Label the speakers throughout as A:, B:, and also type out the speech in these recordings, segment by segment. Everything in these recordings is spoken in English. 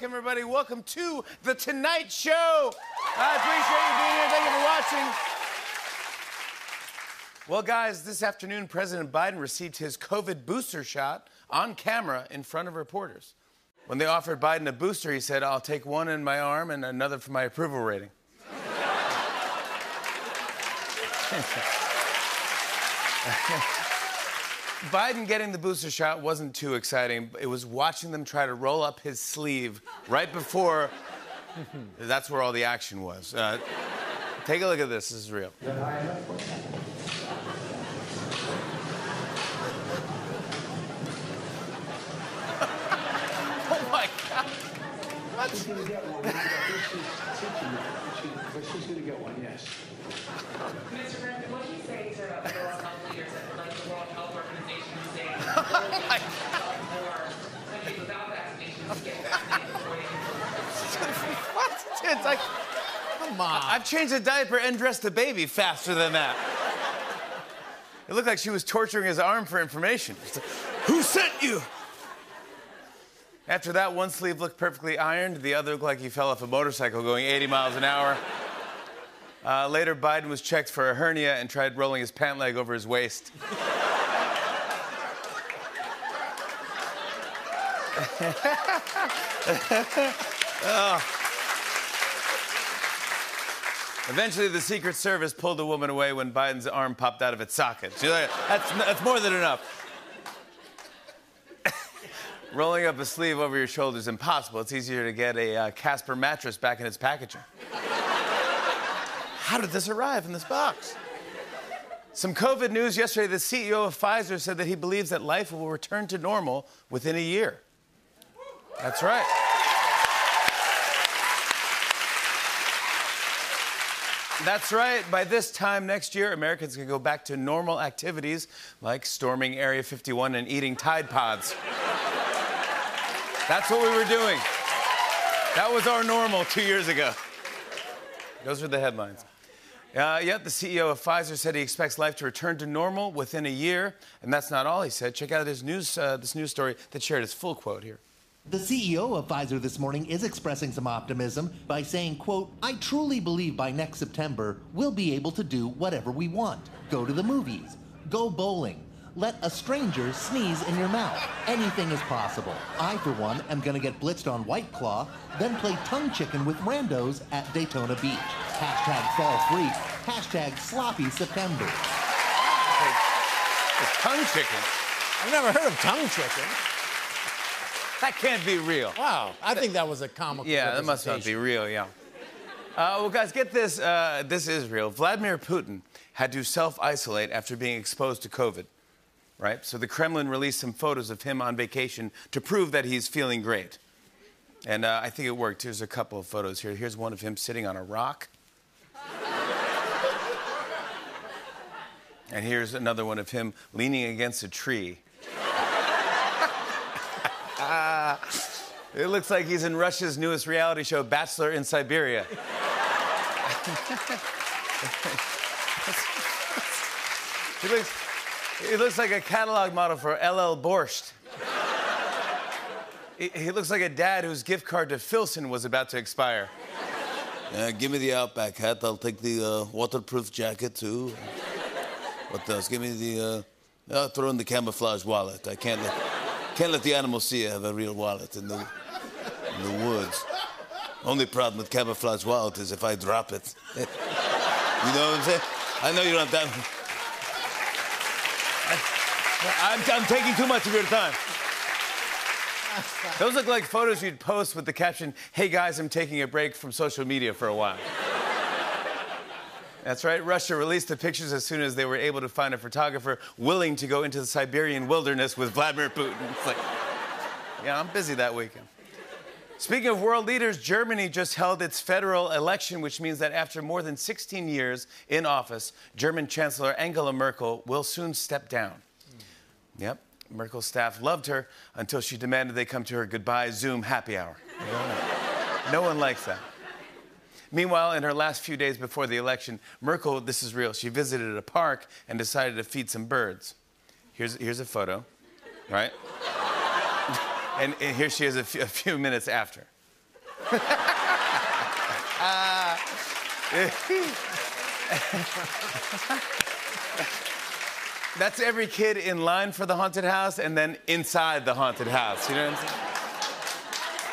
A: welcome everybody. Welcome to The Tonight Show. I appreciate you being here. Thank you for watching. Well, guys, this afternoon, President Biden received his COVID booster shot on camera in front of reporters. When they offered Biden a booster, he said, I'll take one in my arm and another for my approval rating. Biden getting the booster shot wasn't too exciting. It was watching them try to roll up his sleeve right before. that's where all the action was. Uh, take a look at this. This is real. oh my God. What?
B: She's gonna get one. But she's gonna get one, yes.
C: Mr. Griffin, what do you say to the World Health leaders at like the World Health Organization who say more countries without vaccinations get vaccinated before they can
A: what? It's like,
D: Come on.
A: I've changed a diaper and dressed a baby faster than that. It looked like she was torturing his arm for information. It's like, Who sent you? After that, one sleeve looked perfectly ironed, the other looked like he fell off a motorcycle going 80 miles an hour. Uh, later, Biden was checked for a hernia and tried rolling his pant leg over his waist. Oh. Eventually, the Secret Service pulled a woman away when Biden's arm popped out of its socket. She's like, that's, that's more than enough. Rolling up a sleeve over your shoulder is impossible. It's easier to get a uh, Casper mattress back in its packaging. How did this arrive in this box? Some COVID news yesterday. The CEO of Pfizer said that he believes that life will return to normal within a year. That's right. That's right. By this time next year, Americans can go back to normal activities like storming Area 51 and eating Tide Pods. That's what we were doing. That was our normal two years ago. Those were the headlines. Uh, yet the CEO of Pfizer said he expects life to return to normal within a year, and that's not all he said. Check out his news, uh, this news story that shared his full quote here.
E: The CEO of Pfizer this morning is expressing some optimism by saying, quote, I truly believe by next September we'll be able to do whatever we want. Go to the movies, go bowling, let a stranger sneeze in your mouth. Anything is possible. I, for one, am gonna get blitzed on White Claw, then play tongue chicken with randos at Daytona Beach. Hashtag fall free, hashtag sloppy September.
A: It's tongue chicken.
D: I've never heard of tongue chicken.
A: That can't be real.
D: Wow. I think that was a comical.
A: Yeah, that must not be real, yeah. Uh, well, guys, get this. Uh, this is real. Vladimir Putin had to self isolate after being exposed to COVID, right? So the Kremlin released some photos of him on vacation to prove that he's feeling great. And uh, I think it worked. Here's a couple of photos here. Here's one of him sitting on a rock. and here's another one of him leaning against a tree. It looks like he's in Russia's newest reality show, Bachelor in Siberia. he, looks, he looks like a catalog model for LL Borscht. He, he looks like a dad whose gift card to Filson was about to expire.
F: Give me the Outback hat. I'll take the uh, waterproof jacket too. What else? Give me the. Uh, I'll throw in the camouflage wallet. I can't let, can't let the animals see I have a real wallet in the, in the woods. Only problem with camouflage wallet is if I drop it. you know what I'm saying? I know you don't have that.
A: I'm, I'm taking too much of your time. Those look like photos you'd post with the caption, Hey guys, I'm taking a break from social media for a while. That's right, Russia released the pictures as soon as they were able to find a photographer willing to go into the Siberian wilderness with Vladimir Putin. It's like, yeah, I'm busy that weekend. Speaking of world leaders, Germany just held its federal election, which means that after more than 16 years in office, German Chancellor Angela Merkel will soon step down. Hmm. Yep, Merkel's staff loved her until she demanded they come to her goodbye Zoom happy hour. no one likes that. Meanwhile, in her last few days before the election, Merkel, this is real, she visited a park and decided to feed some birds. Here's, here's a photo, right? and, and here she is a few, a few minutes after. That's every kid in line for the haunted house and then inside the haunted house. You know what I'm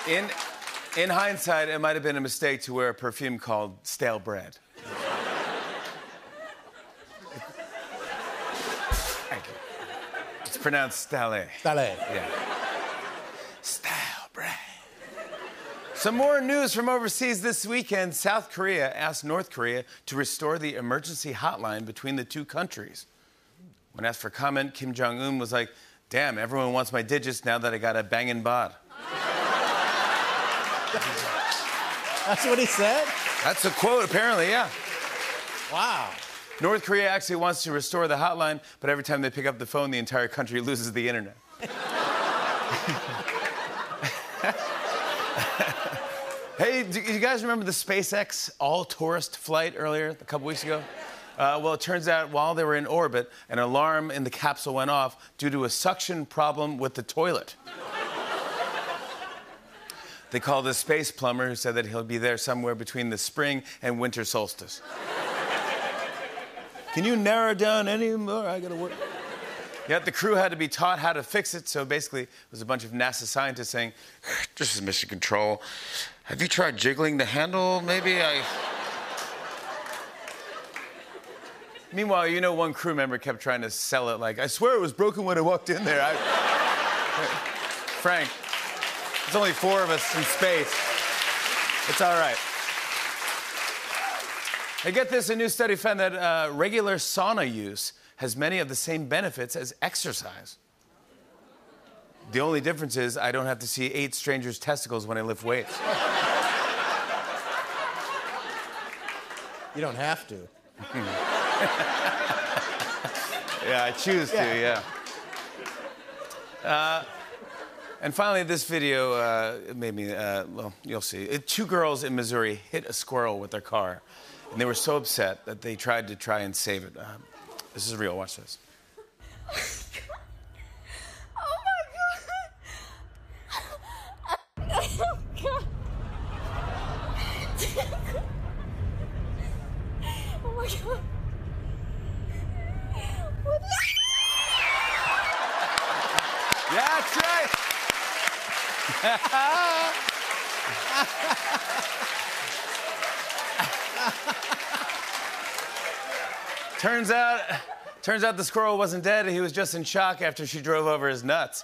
A: saying? In, in hindsight, it might have been a mistake to wear a perfume called stale bread. Thank you. It's pronounced stale.
D: Dale.
A: Yeah. Style bread. Some more news from overseas this weekend. South Korea asked North Korea to restore the emergency hotline between the two countries. When asked for comment, Kim Jong un was like, Damn, everyone wants my digits now that I got a banging bod.
D: That's what he said?
A: That's a quote, apparently, yeah.
D: Wow.
A: North Korea actually wants to restore the hotline, but every time they pick up the phone, the entire country loses the internet. Hey, do you guys remember the SpaceX all tourist flight earlier, a couple weeks ago? Uh, well, it turns out while they were in orbit, an alarm in the capsule went off due to a suction problem with the toilet. They called a space plumber who said that he'll be there somewhere between the spring and winter solstice. Can you narrow down any more? I gotta work. Yeah, the crew had to be taught how to fix it, so basically it was a bunch of NASA scientists saying, This is mission control. Have you tried jiggling the handle? Maybe I. Meanwhile, you know, one crew member kept trying to sell it like, I swear it was broken when I walked in there. I... Frank, there's only four of us in space. It's all right. I get this a new study found that uh, regular sauna use has many of the same benefits as exercise. The only difference is I don't have to see eight strangers' testicles when I lift weights.
D: You don't have to.
A: Yeah, I choose to, yeah. Uh, and finally, this video uh, made me, uh, well, you'll see. It, two girls in Missouri hit a squirrel with their car, and they were so upset that they tried to try and save it. This is real, watch this.
G: Oh my god! Oh god! Oh my god! What the-
A: Yeah, that's right. Turns out, turns out the squirrel wasn't dead. He was just in shock after she drove over his nuts.